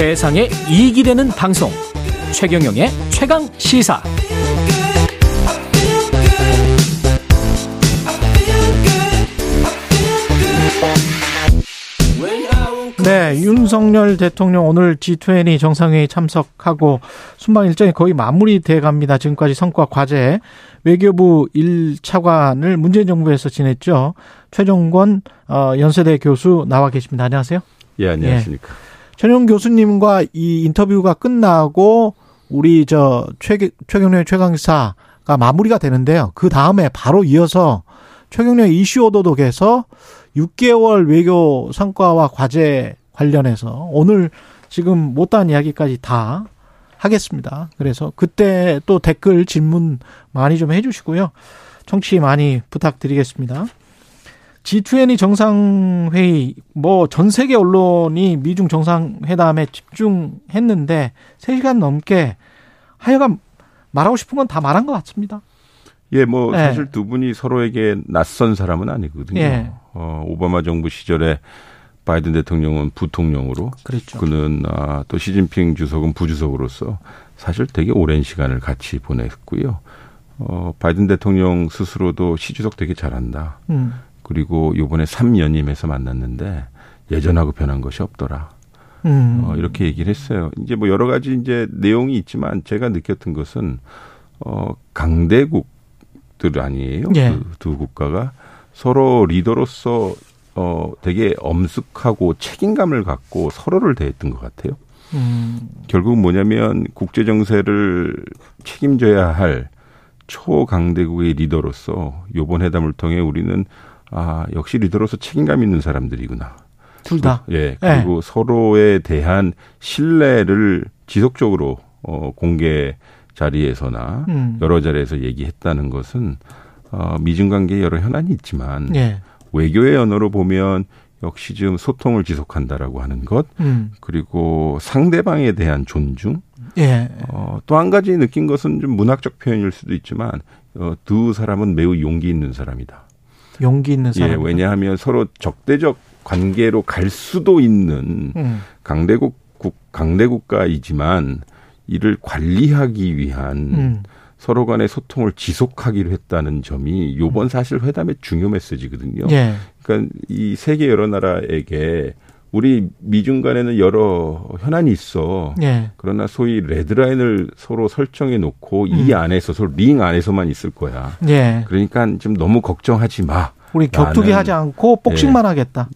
세상에 이익이 되는 방송 최경영의 최강 시사 네, 윤석열 대통령 오늘 G20 정상회의 참석하고 순방 일정이 거의 마무리돼 갑니다. 지금까지 성과 과제 외교부 1차관을 문재인 정부에서 지냈죠. 최종권 어, 연세대 교수 나와 계십니다. 안녕하세요. 예, 안녕하십니까. 예. 최종 교수님과 이 인터뷰가 끝나고 우리 저 최, 최경련 최강사가 마무리가 되는데요. 그 다음에 바로 이어서 최경련 이슈 오도독에서 6개월 외교 성과와 과제 관련해서 오늘 지금 못다한 이야기까지 다 하겠습니다. 그래서 그때 또 댓글 질문 많이 좀 해주시고요. 청취 많이 부탁드리겠습니다. G20 정상회의, 뭐 전 세계 언론이 미중 정상회담에 집중했는데 3시간 넘게 하여간 말하고 싶은 건 다 말한 것 같습니다. 예, 뭐 네. 사실 두 분이 서로에게 낯선 사람은 아니거든요. 예. 어, 오바마 정부 시절에 바이든 대통령은 부통령으로 그랬죠. 그는 아, 또 시진핑 주석은 부주석으로서 사실 되게 오랜 시간을 같이 보냈고요. 어, 바이든 대통령 스스로도 시 주석 되게 잘한다. 음. 그리고 요번에 3연임에서 만났는데 예전하고 변한 것이 없더라. 음. 어, 이렇게 얘기를 했어요. 이제 뭐 여러 가지 이제 내용이 있지만 제가 느꼈던 것은 어, 강대국들 아니에요. 예. 그 두 국가가 서로 리더로서 어 되게 엄숙하고 책임감을 갖고 서로를 대했던 것 같아요. 음. 결국 뭐냐면 국제 정세를 책임져야 할 초강대국의 리더로서 요번 회담을 통해 우리는 아 역시 리더로서 책임감 있는 사람들이구나. 둘 다. 예. 그리고 네. 서로에 대한 신뢰를 지속적으로 어 공개 자리에서나 음. 여러 자리에서 얘기했다는 것은 어 미중 관계에 여러 현안이 있지만 네. 외교의 언어로 보면 역시 지금 소통을 지속한다라고 하는 것, 음. 그리고 상대방에 대한 존중. 예. 어, 또 한 가지 느낀 것은 좀 문학적 표현일 수도 있지만 어, 두 사람은 매우 용기 있는 사람이다. 용기 있는 사람. 예, 왜냐하면 서로 적대적 관계로 갈 수도 있는 음. 강대국 국 강대국가이지만 이를 관리하기 위한 음. 서로 간의 소통을 지속하기로 했다는 점이 요번 사실 회담의 중요 메시지거든요. 예. 그러니까 이 세계 여러 나라에게 우리 미중 간에는 여러 현안이 있어. 예. 그러나 소위 레드라인을 서로 설정해 놓고 음. 이 안에서 서로 링 안에서만 있을 거야. 예. 그러니까 좀 너무 걱정하지 마. 우리 격투기 하지 않고 복싱만 예. 하겠다.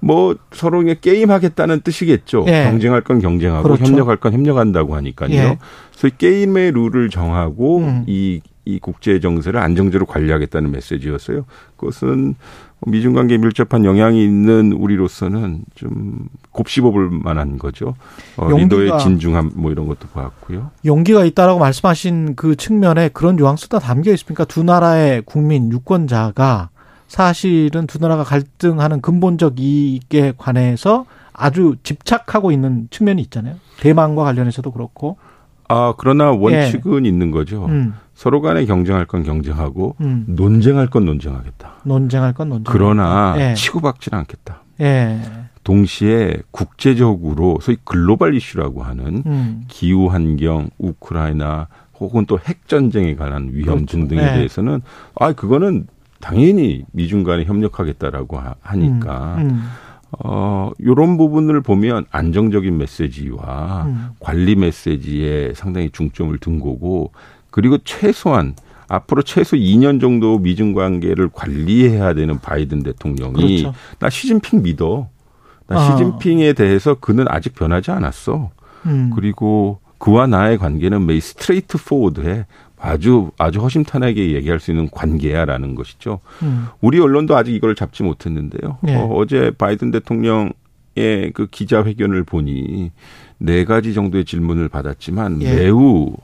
뭐 서로 게임 하겠다는 뜻이겠죠. 예. 경쟁할 건 경쟁하고 그렇죠. 협력할 건 협력한다고 하니까요. 예. 소위 게임의 룰을 정하고 음. 이, 이 국제 정세를 안정적으로 관리하겠다는 메시지였어요. 그것은 미중 관계에 밀접한 영향이 있는 우리로서는 좀 곱씹어볼 만한 거죠. 어, 리더의 진중함 뭐 이런 것도 보았고요. 용기가 있다라고 말씀하신 그 측면에 그런 뉘앙스가 담겨 있습니까? 두 나라의 국민 유권자가 사실은 두 나라가 갈등하는 근본적 이익에 관해서 아주 집착하고 있는 측면이 있잖아요. 대만과 관련해서도 그렇고. 아, 그러나 원칙은 예. 있는 거죠. 음. 서로 간에 경쟁할 건 경쟁하고 음. 논쟁할 건 논쟁하겠다. 논쟁할 건 논쟁. 그러나 예. 치고받지는 않겠다. 예. 동시에 국제적으로 소위 글로벌 이슈라고 하는 음. 기후 환경, 우크라이나 혹은 또 핵 전쟁에 관한 위험 그렇죠. 등등에 예. 대해서는 아 그거는 당연히 미중 간에 협력하겠다라고 하니까 음, 음. 어 요런 부분을 보면 안정적인 메시지와 음. 관리 메시지에 상당히 중점을 둔 거고 그리고 최소한 앞으로 최소 2년 정도 미중 관계를 관리해야 되는 바이든 대통령이 그렇죠. 나 시진핑 믿어. 나 아. 시진핑에 대해서 그는 아직 변하지 않았어. 음. 그리고 그와 나의 관계는 매일 스트레이트 포워드해. 아주 아주 허심탄회하게 얘기할 수 있는 관계야라는 것이죠. 음. 우리 언론도 아직 이걸 잡지 못했는데요. 네. 어, 어제 바이든 대통령의 그 기자회견을 보니 네 가지 정도의 질문을 받았지만 예. 매우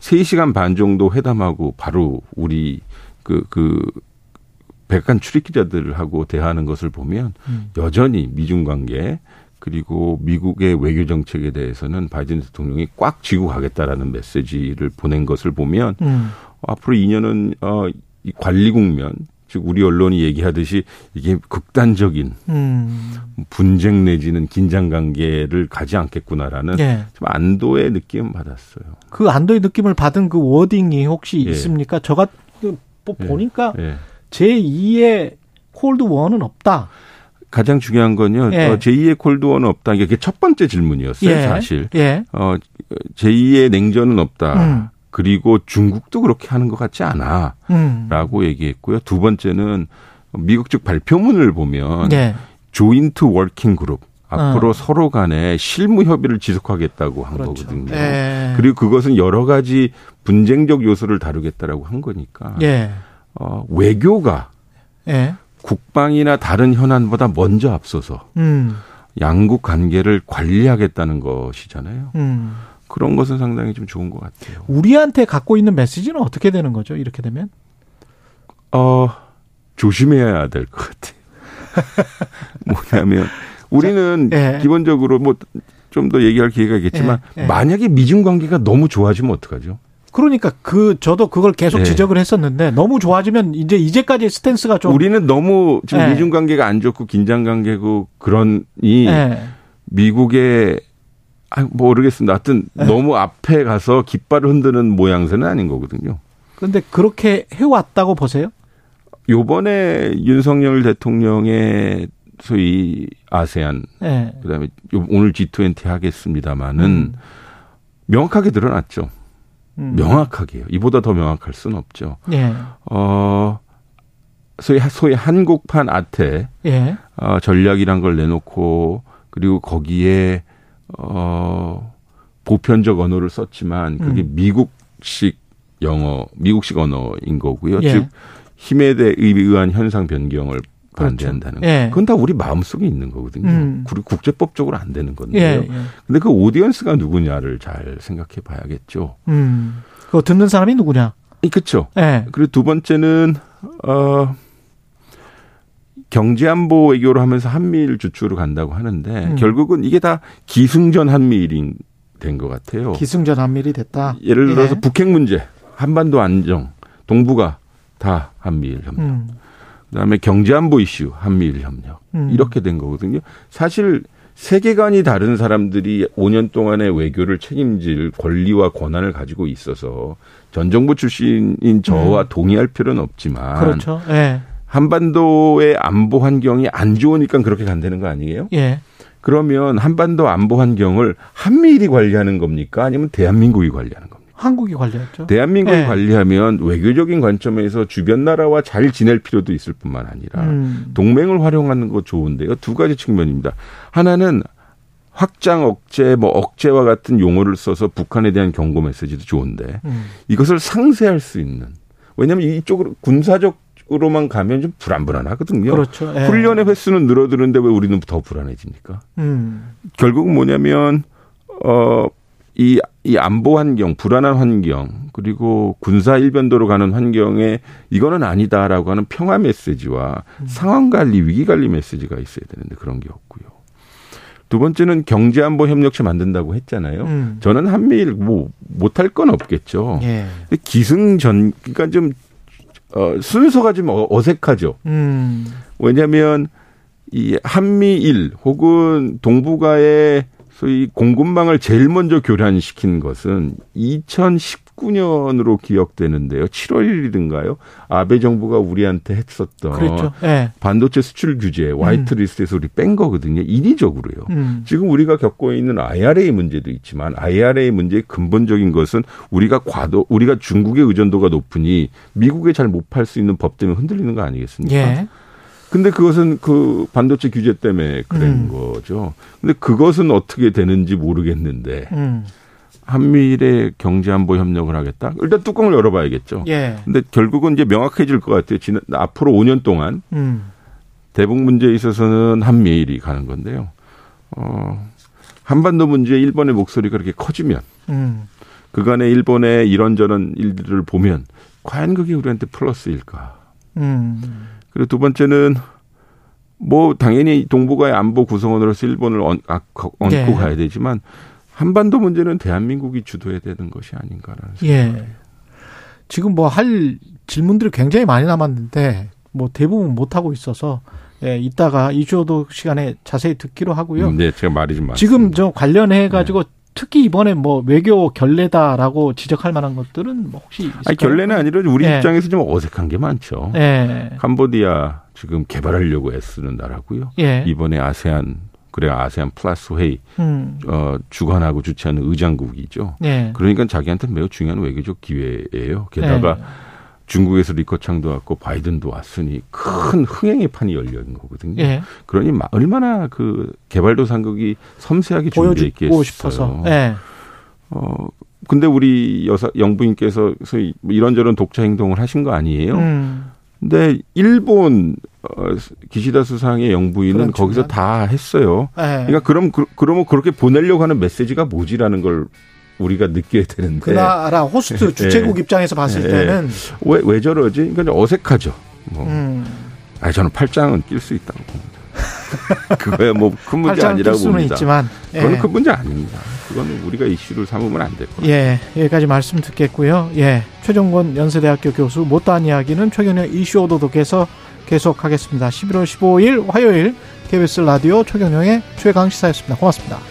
3시간 반 정도 회담하고 바로 우리 그, 그, 백간 출입 기자들하고 대하는 것을 보면 음. 여전히 미중 관계 그리고 미국의 외교 정책에 대해서는 바이든 대통령이 꽉 쥐고 가겠다라는 메시지를 보낸 것을 보면 음. 앞으로 2년은 어, 이 관리 국면 즉 우리 언론이 얘기하듯이 이게 극단적인 음. 분쟁 내지는 긴장 관계를 가지 않겠구나라는 예. 좀 안도의 느낌 받았어요. 그 안도의 느낌을 받은 그 워딩이 혹시 예. 있습니까? 저가 뭐 예. 보니까 예. 제2의 콜드 원은 없다. 가장 중요한 건요. 예. 어, 제2의 콜드원은 없다. 이게 첫 번째 질문이었어요, 예. 사실. 예. 어, 제2의 냉전은 없다. 음. 그리고 중국도 그렇게 하는 것 같지 않아. 음. 라고 얘기했고요. 두 번째는 미국 측 발표문을 보면 예. 조인트 워킹 그룹 앞으로 어. 서로 간에 실무 협의를 지속하겠다고 한 그렇죠. 거거든요. 예. 그리고 그것은 여러 가지 분쟁적 요소를 다루겠다라고 한 거니까. 예. 어, 외교가 예. 국방이나 다른 현안보다 먼저 앞서서 음. 양국 관계를 관리하겠다는 것이잖아요. 음. 그런 것은 상당히 좀 좋은 것 같아요. 우리한테 갖고 있는 메시지는 어떻게 되는 거죠? 이렇게 되면? 어, 조심해야 될 것 같아요. 뭐냐면 우리는 자, 예. 기본적으로 뭐 좀 더 얘기할 기회가 있겠지만 예, 예. 만약에 미중 관계가 너무 좋아지면 어떡하죠? 그러니까 그 저도 그걸 계속 네. 지적을 했었는데 너무 좋아지면 이제 이제까지 스탠스가 좀 우리는 너무 지금 네. 미중 관계가 안 좋고 긴장 관계고 그러니 네. 미국의 아 모르겠습니다. 하여튼 네. 너무 앞에 가서 깃발을 흔드는 모양새는 아닌 거거든요. 그런데 그렇게 해왔다고 보세요? 요번에 윤석열 대통령의 소위 아세안 네. 그다음에 오늘 G20 하겠습니다마는 음. 명확하게 드러났죠. 음. 명확하게요. 이보다 더 명확할 수는 없죠. 예. 어, 소위, 소위 한국판 아태, 예. 어, 전략이란 걸 내놓고, 그리고 거기에, 어, 보편적 언어를 썼지만, 그게 음. 미국식 영어, 미국식 언어인 거고요. 예. 즉, 힘에 대해 의한 현상 변경을. 반대한다는 거. 예. 그건 다 우리 마음속에 있는 거거든요. 음. 그리고 국제법적으로 안 되는 건데요. 예, 예. 근데 그 오디언스가 누구냐를 잘 생각해 봐야겠죠. 음. 그거 듣는 사람이 누구냐? 그렇죠. 예. 그리고 두 번째는 어 경제 안보 외교를 하면서 한미일 주축으로 간다고 하는데 음. 결국은 이게 다 기승전 한미일인 된 것 같아요. 기승전 한미일이 됐다. 예를 들어서 예. 북핵 문제, 한반도 안정, 동북아 다 한미일 협력. 음. 그다음에 경제안보 이슈, 한미일 협력 음. 이렇게 된 거거든요. 사실 세계관이 다른 사람들이 5년 동안의 외교를 책임질 권리와 권한을 가지고 있어서 전 정부 출신인 저와 음. 동의할 필요는 없지만 그렇죠. 예. 한반도의 안보 환경이 안 좋으니까 그렇게 간다는 거 아니에요? 예. 그러면 한반도 안보 환경을 한미일이 관리하는 겁니까? 아니면 대한민국이 관리하는 겁니까? 한국이 관리했죠. 대한민국이 네. 관리하면 외교적인 관점에서 주변 나라와 잘 지낼 필요도 있을 뿐만 아니라 음. 동맹을 활용하는 거 좋은데요. 두 가지 측면입니다. 하나는 확장 억제, 뭐 억제와 같은 용어를 써서 북한에 대한 경고 메시지도 좋은데 음. 이것을 상쇄할 수 있는 왜냐하면 이쪽으로 군사적 으로만 가면 좀 불안불안하거든요. 그렇죠. 예. 훈련의 횟수는 늘어드는데 왜 우리는 더 불안해집니까? 음. 결국은 뭐냐면 어 이, 이 안보 환경, 불안한 환경, 그리고 군사 일변도로 가는 환경에 이거는 아니다라고 하는 평화 메시지와 음. 상황 관리, 위기 관리 메시지가 있어야 되는데 그런 게 없고요. 두 번째는 경제 안보 협력체 만든다고 했잖아요. 음. 저는 한미일 뭐 못할 건 없겠죠. 예. 기승전 그러니까 좀 어, 순서가 좀 어, 어색하죠. 음. 왜냐하면 이 한미일 혹은 동북아의 소위 공급망을 제일 먼저 교란시킨 것은 2019년으로 기억되는데요. 7월 1일인가요? 아베 정부가 우리한테 했었던 그렇죠. 네. 반도체 수출 규제 화이트 리스트에서 우리 뺀 거거든요. 인위적으로요. 음. 지금 우리가 겪고 있는 IRA 문제도 있지만 IRA 문제의 근본적인 것은 우리가 과도 우리가 중국의 의존도가 높으니 미국에 잘 못 팔 수 있는 법 때문에 흔들리는 거 아니겠습니까? 예. 근데 그것은 그 반도체 규제 때문에 그런 음. 거죠. 근데 그것은 어떻게 되는지 모르겠는데 음. 한미일의 경제안보 협력을 하겠다. 일단 뚜껑을 열어봐야겠죠. 예. 근데 결국은 이제 명확해질 것 같아요. 지난 앞으로 5년 동안 음. 대북 문제에 있어서는 한미일이 가는 건데요. 어, 한반도 문제 일본의 목소리가 그렇게 커지면 음. 그간의 일본의 이런저런 일들을 보면 과연 그게 우리한테 플러스일까? 음. 그리고 두 번째는 뭐 당연히 동북아의 안보 구성원으로서 일본을 얹, 아, 얹고 네. 가야 되지만 한반도 문제는 대한민국이 주도해야 되는 것이 아닌가라는 생각이 예. 지금 뭐 할 질문들이 굉장히 많이 남았는데 뭐 대부분 못 하고 있어서 예, 이따가 이주호도 시간에 자세히 듣기로 하고요. 음, 네, 제가 말이 좀 많습니다. 지금 저 관련해 가지고 네. 특히 이번에 뭐 외교 결례다라고 지적할 만한 것들은 뭐 혹시 있을까요? 아니, 결례는 아니라 우리 네. 입장에서 좀 어색한 게 많죠. 네. 캄보디아 지금 개발하려고 애쓰는 나라고요. 예. 이번에 아세안 그래 아세안 플러스 회의 음. 어, 주관하고 주최하는 의장국이죠. 예. 그러니까 자기한테 매우 중요한 외교적 기회예요. 게다가 예. 중국에서 리커창도 왔고 바이든도 왔으니 큰 흥행의 판이 열려 있는 거거든요. 예. 그러니 얼마나 그 개발도상국이 섬세하게 준비했겠어요. 싶어서. 예. 어 근데 우리 여사 영부인께서 소위 뭐 이런저런 독자 행동을 하신 거 아니에요? 음. 근데 일본 어, 기시다 수상의 영부인은 거기서 다 했어요. 예. 그러니까 그럼 그, 그러면 그렇게 보내려고 하는 메시지가 뭐지라는 걸 우리가 느껴야 되는데 그 나라 호스트 예. 주최국 예. 입장에서 봤을 예. 때는 왜, 왜 저러지? 그러니까 어색하죠. 뭐. 음. 아 저는 팔짱은 낄 수 있다고 봅니다. 그거야 뭐 큰 문제 아니라고 봅니다. 있지만 예. 그거는 큰 문제 아닙니다. 그거는 우리가 이슈를 삼으면 안 될 거예요. 예, 여기까지 말씀 듣겠고요. 예, 최종권 연세대학교 교수 못다한 이야기는 최경영 이슈 오도독에서 계속하겠습니다. 11월 15일 화요일 KBS 라디오 최경영의 최강 시사였습니다. 고맙습니다.